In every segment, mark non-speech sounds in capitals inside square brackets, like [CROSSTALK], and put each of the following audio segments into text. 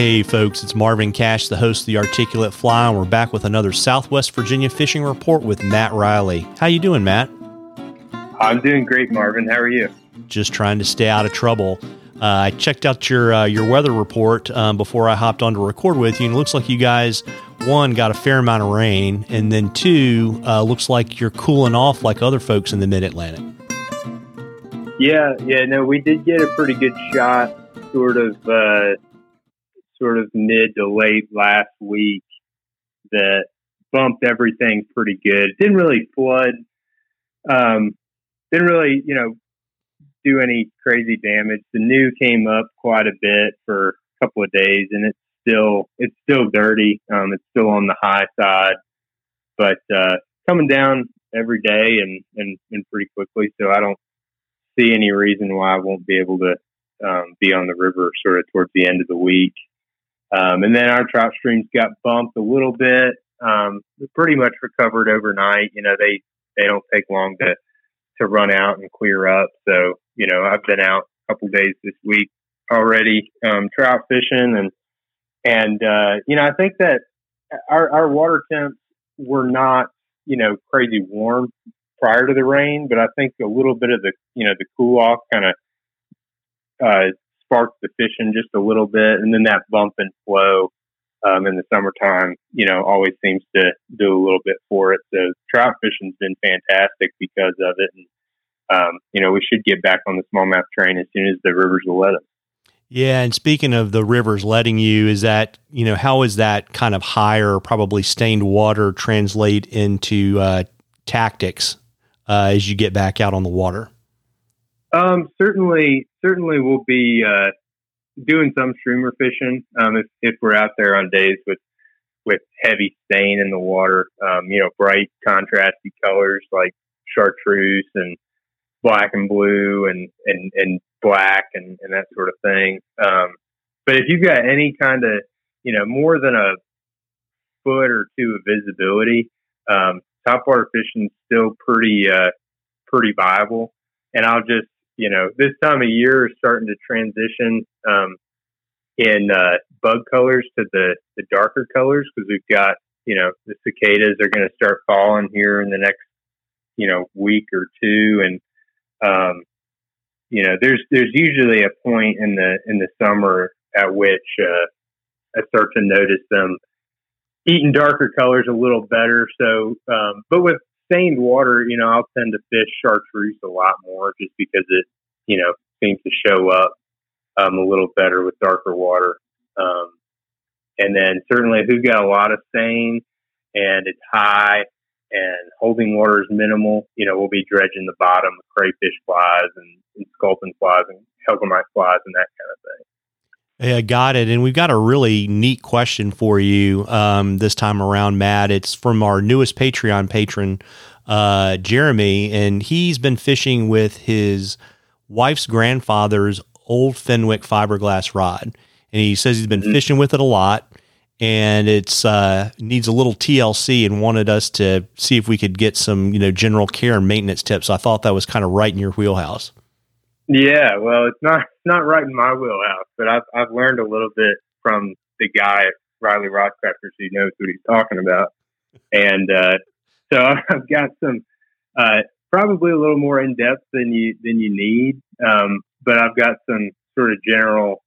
Hey folks, it's Marvin Cash, the host of the Articulate Fly, and we're back with another Southwest Virginia fishing report with Matt Reilly. How you doing, Matt? I'm doing great, Marvin. How are you? Just trying to stay out of trouble. Uh, I checked out your uh, your weather report um, before I hopped on to record with you, and it looks like you guys one got a fair amount of rain, and then two uh, looks like you're cooling off like other folks in the Mid Atlantic. Yeah, yeah, no, we did get a pretty good shot, sort of uh, sort of mid to late last week that bumped everything pretty good. Didn't really flood. Um, didn't really, you know, do any crazy damage. The new came up quite a bit for a couple of days, and it's still it's still dirty. Um, it's still on the high side, but uh, coming down every day and, and and pretty quickly. So I don't see any reason why I won't be able to um, be on the river sort of towards the end of the week. Um, and then our trout streams got bumped a little bit. Um, pretty much recovered overnight. You know, they, they don't take long to, to run out and clear up. So, you know, I've been out a couple days this week already, um, trout fishing and, and, uh, you know, I think that our, our water temps were not, you know, crazy warm prior to the rain, but I think a little bit of the, you know, the cool off kind of, uh, sparks the fishing just a little bit, and then that bump and flow um, in the summertime, you know, always seems to do a little bit for it. So trout fishing's been fantastic because of it, and um, you know, we should get back on the smallmouth train as soon as the rivers will let us. Yeah, and speaking of the rivers letting you, is that you know how is that kind of higher, probably stained water translate into uh, tactics uh, as you get back out on the water? Um, certainly, certainly we'll be uh, doing some streamer fishing um, if, if we're out there on days with with heavy stain in the water. Um, you know, bright contrasty colors like chartreuse and black and blue and and and black and, and that sort of thing. Um, but if you've got any kind of you know more than a foot or two of visibility, um, topwater fishing is still pretty uh, pretty viable. And I'll just you know, this time of year is starting to transition um, in uh, bug colors to the, the darker colors because we've got, you know, the cicadas are going to start falling here in the next, you know, week or two. And, um, you know, there's, there's usually a point in the, in the summer at which, uh, I start to notice them eating darker colors a little better. So, um, but with stained water, you know, I'll tend to fish chartreuse a lot more just because it, you know, seems to show up um, a little better with darker water. Um, and then certainly if we've got a lot of stain and it's high and holding water is minimal, you know, we'll be dredging the bottom with crayfish flies and, and sculpin flies and hellgrammite flies and that kind of thing. Yeah, got it. And we've got a really neat question for you um, this time around, Matt. It's from our newest Patreon patron, uh, Jeremy, and he's been fishing with his wife's grandfather's old Fenwick fiberglass rod. And he says he's been mm-hmm. fishing with it a lot and it's uh, needs a little TLC and wanted us to see if we could get some, you know, general care and maintenance tips. I thought that was kind of right in your wheelhouse. Yeah, well, it's not [LAUGHS] not right in my wheelhouse, but I've I've learned a little bit from the guy Reilly Rodcrafters who knows what he's talking about, and uh, so [LAUGHS] I've got some uh, probably a little more in depth than you than you need, um, but I've got some sort of general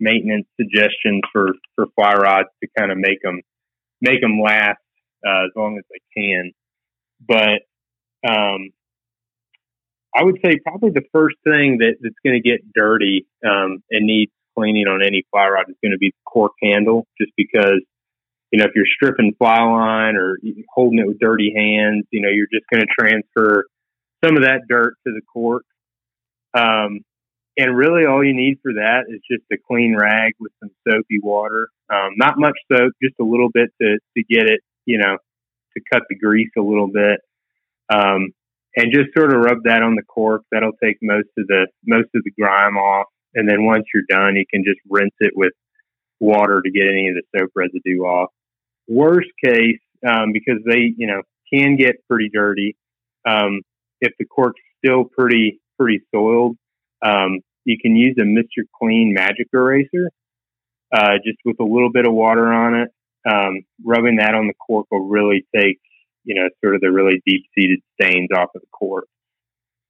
maintenance suggestions for for fly rods to kind of make them make them last uh, as long as they can. But um, I would say probably the first thing that, that's going to get dirty um, and needs cleaning on any fly rod is going to be the cork handle, just because you know if you're stripping fly line or holding it with dirty hands, you know you're just going to transfer some of that dirt to the cork. Um, and really, all you need for that is just a clean rag with some soapy water. Um, not much soap, just a little bit to to get it, you know, to cut the grease a little bit. Um, and just sort of rub that on the cork. That'll take most of the most of the grime off. And then once you're done, you can just rinse it with water to get any of the soap residue off. Worst case, um, because they you know can get pretty dirty. Um, if the cork's still pretty pretty soiled, um, you can use a Mr. Clean Magic Eraser. uh, just with a little bit of water on it. Um, rubbing that on the cork will really take, you know, sort of the really deep seated stains off of the cork.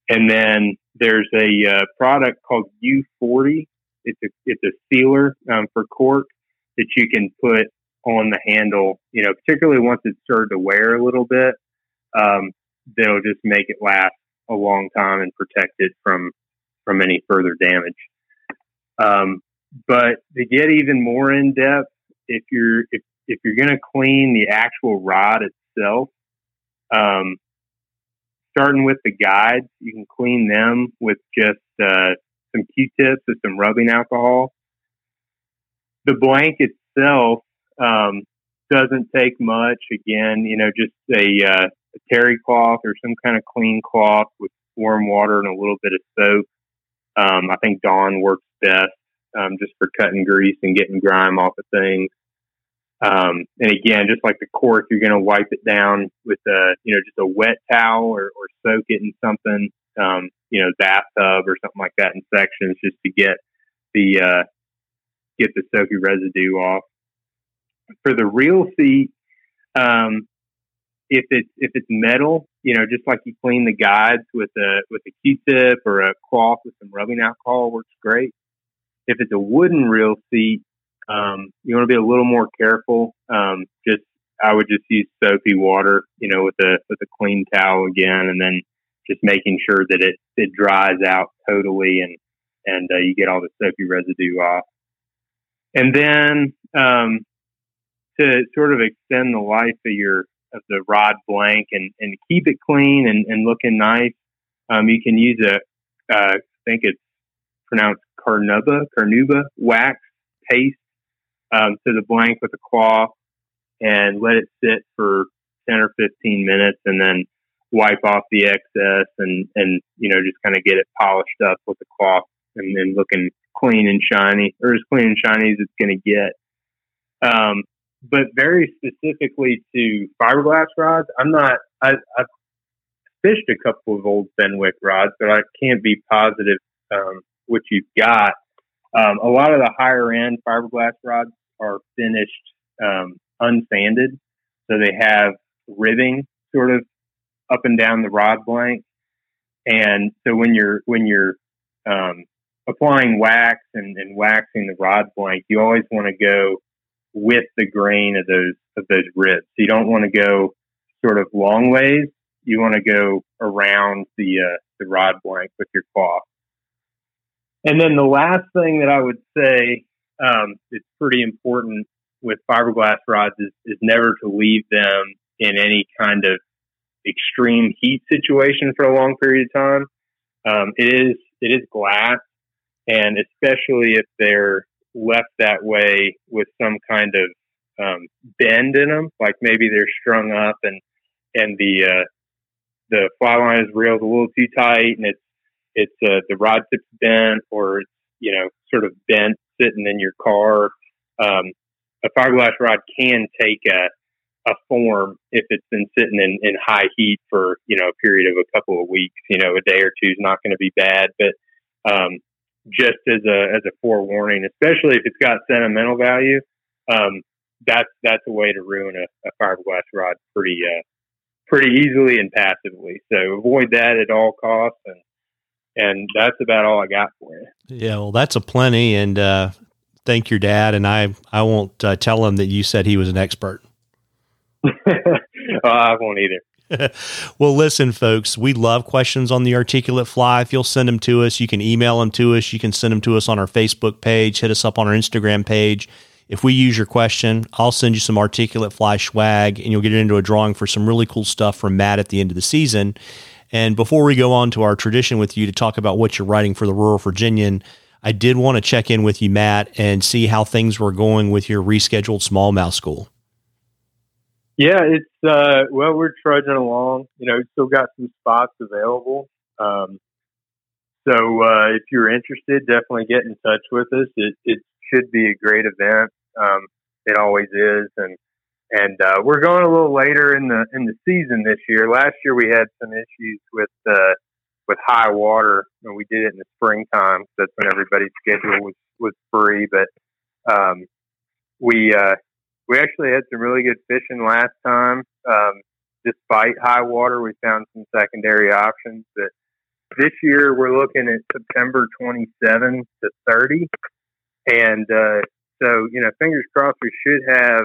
And then there's a uh, product called U40. It's a it's a sealer um, for cork that you can put on the handle. You know, particularly once it's started to wear a little bit, um, that'll just make it last a long time and protect it from from any further damage. Um, but to get even more in depth, if you're if if you're going to clean the actual rod itself, um, starting with the guides, you can clean them with just uh, some Q-tips or some rubbing alcohol. The blank itself um, doesn't take much. Again, you know, just a, uh, a terry cloth or some kind of clean cloth with warm water and a little bit of soap. Um, I think Dawn works best um, just for cutting grease and getting grime off of things. Um, and again, just like the cork, you're going to wipe it down with a, you know, just a wet towel or, or soak it in something, um, you know, bathtub or something like that in sections just to get the, uh, get the soapy residue off. For the reel seat, um, if it's, if it's metal, you know, just like you clean the guides with a, with a Q-tip or a cloth with some rubbing alcohol works great. If it's a wooden reel seat, um, you want to be a little more careful. Um, just I would just use soapy water, you know, with a with a clean towel again, and then just making sure that it it dries out totally and and uh, you get all the soapy residue off. And then um, to sort of extend the life of your of the rod blank and, and keep it clean and, and looking nice, um, you can use a uh, I think it's pronounced carnauba carnauba wax paste um, to the blank with a cloth and let it sit for 10 or 15 minutes and then wipe off the excess and, and, you know, just kind of get it polished up with the cloth and then looking clean and shiny or as clean and shiny as it's going to get. Um, but very specifically to fiberglass rods, I'm not, I, I've fished a couple of old Fenwick rods, but I can't be positive, um, what you've got. Um, a lot of the higher end fiberglass rods are finished um, unsanded, so they have ribbing sort of up and down the rod blank. And so when you're when you're um, applying wax and, and waxing the rod blank, you always want to go with the grain of those of those ribs. So you don't want to go sort of long ways. You want to go around the uh, the rod blank with your cloth. And then the last thing that I would say um, it's pretty important with fiberglass rods is, is never to leave them in any kind of extreme heat situation for a long period of time. Um, it is it is glass, and especially if they're left that way with some kind of um, bend in them, like maybe they're strung up and and the uh, the fly line is railed a little too tight, and it's it's uh, the rod tip's bent or you know sort of bent sitting in your car. Um, a fiberglass rod can take a a form if it's been sitting in, in high heat for you know a period of a couple of weeks. You know, a day or two is not going to be bad, but um, just as a as a forewarning, especially if it's got sentimental value, um, that's that's a way to ruin a, a fiberglass rod pretty uh, pretty easily and passively. So avoid that at all costs, and and that's about all I got for you. Yeah, well, that's a plenty, and uh, thank your dad. And I, I won't uh, tell him that you said he was an expert. [LAUGHS] [LAUGHS] Oh, I won't either. [LAUGHS] well, listen, folks, we love questions on the articulate fly. If you'll send them to us, you can email them to us. You can send them to us on our Facebook page. Hit us up on our Instagram page. If we use your question, I'll send you some articulate fly swag, and you'll get into a drawing for some really cool stuff from Matt at the end of the season. And before we go on to our tradition with you to talk about what you're writing for the Rural Virginian, I did want to check in with you, Matt, and see how things were going with your rescheduled smallmouth school. Yeah, it's uh, well, we're trudging along. You know, still got some spots available. Um, so uh, if you're interested, definitely get in touch with us. It, it should be a great event. Um, it always is, and and uh, we're going a little later in the in the season this year. Last year we had some issues with uh, with high water, and we did it in the springtime. That's when everybody's schedule was was free. But Um, we uh, we actually had some really good fishing last time. Um, despite high water, we found some secondary options. But this year, we're looking at September 27 to 30, and uh, so you know, fingers crossed, we should have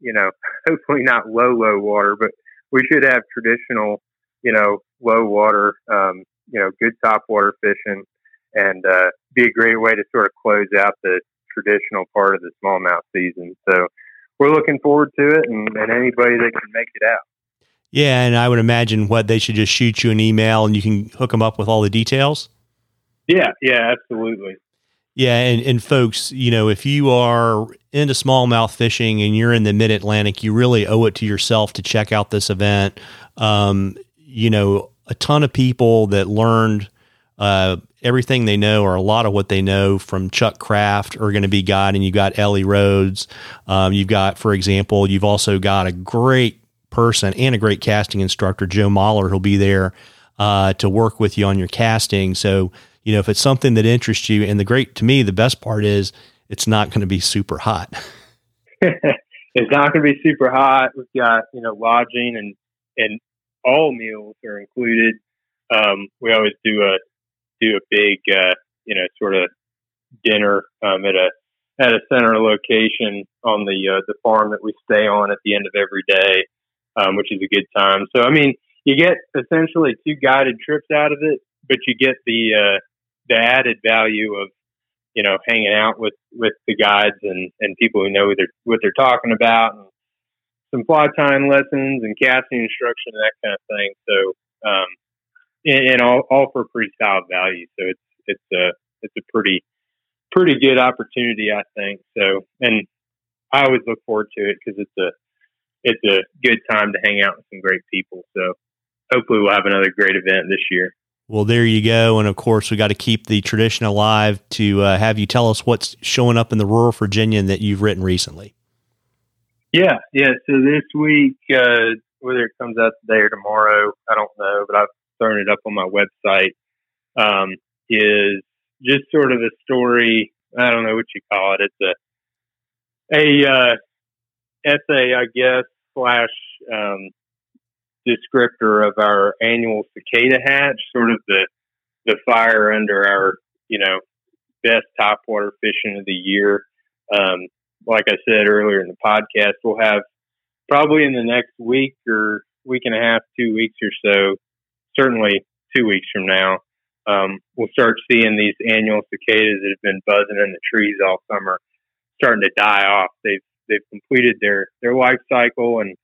you know, [LAUGHS] hopefully not low low water, but we should have traditional you know low water, um, you know, good top water fishing, and uh, be a great way to sort of close out the traditional part of the smallmouth season. So we're looking forward to it, and, and anybody that can make it out. Yeah, and I would imagine what they should just shoot you an email, and you can hook them up with all the details. Yeah, yeah, absolutely. Yeah, and, and folks, you know, if you are into smallmouth fishing and you're in the mid Atlantic, you really owe it to yourself to check out this event. Um, you know, a ton of people that learned uh, everything they know or a lot of what they know from Chuck Kraft are going to be guiding. You've got Ellie Rhodes. Um, you've got, for example, you've also got a great person and a great casting instructor, Joe Mahler, who'll be there uh, to work with you on your casting. So, you know, if it's something that interests you, and the great to me, the best part is it's not going to be super hot. [LAUGHS] [LAUGHS] it's not going to be super hot. We've got you know lodging and and all meals are included. Um, we always do a do a big, uh, you know, sort of dinner um, at a at a center location on the uh, the farm that we stay on at the end of every day, um, which is a good time. So I mean, you get essentially two guided trips out of it, but you get the uh, the added value of you know hanging out with with the guides and and people who know what they're what they're talking about and some fly tying lessons and casting instruction and that kind of thing. So um, and, and all, all for pretty solid value. So it's it's a it's a pretty pretty good opportunity, I think. So, and I always look forward to it because it's a it's a good time to hang out with some great people. So, hopefully, we'll have another great event this year. Well, there you go. And of course, we got to keep the tradition alive to uh, have you tell us what's showing up in the rural Virginian that you've written recently. Yeah, yeah. So this week, uh, whether it comes out today or tomorrow, I don't know, but I've throwing it up on my website, um, is just sort of a story. I don't know what you call it. It's a a uh, essay, I guess, slash um, descriptor of our annual cicada hatch, sort of the the fire under our you know best topwater fishing of the year. Um, like I said earlier in the podcast, we'll have probably in the next week or week and a half, two weeks or so, certainly two weeks from now, um, we'll start seeing these annual cicadas that have been buzzing in the trees all summer starting to die off. They've they've completed their their life cycle, and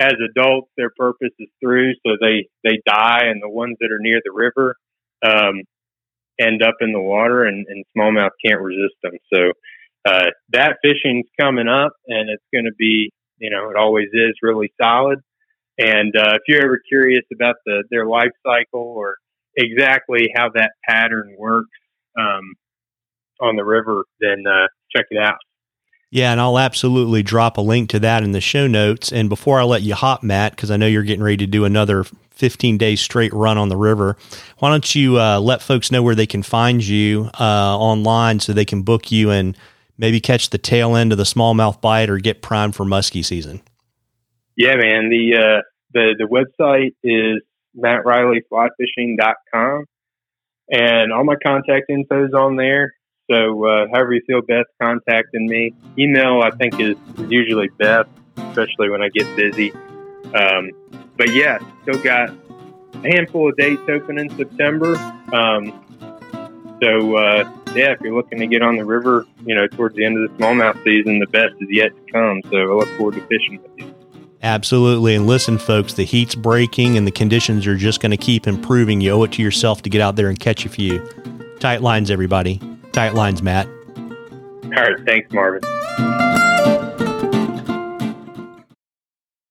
as adults, their purpose is through, so they they die, and the ones that are near the river um, end up in the water, and, and smallmouth can't resist them. So uh, that fishing's coming up, and it's going to be, you know, it always is really solid. And uh, if you're ever curious about the, their life cycle or exactly how that pattern works um, on the river, then uh, check it out. Yeah, and I'll absolutely drop a link to that in the show notes. And before I let you hop, Matt, because I know you're getting ready to do another 15 days straight run on the river, why don't you uh, let folks know where they can find you uh, online so they can book you and maybe catch the tail end of the smallmouth bite or get primed for muskie season? Yeah, man. The uh, the the website is mattreillyflyfishing.com, and all my contact info is on there. So, uh, however you feel best contacting me, email I think is, is usually best, especially when I get busy. Um, but yeah, still got a handful of dates open in September. Um, so uh, yeah, if you're looking to get on the river, you know, towards the end of the smallmouth season, the best is yet to come. So I look forward to fishing with you. Absolutely. And listen, folks, the heat's breaking and the conditions are just going to keep improving. You owe it to yourself to get out there and catch a few. Tight lines, everybody. Tight lines, Matt. All right. Thanks, Marvin.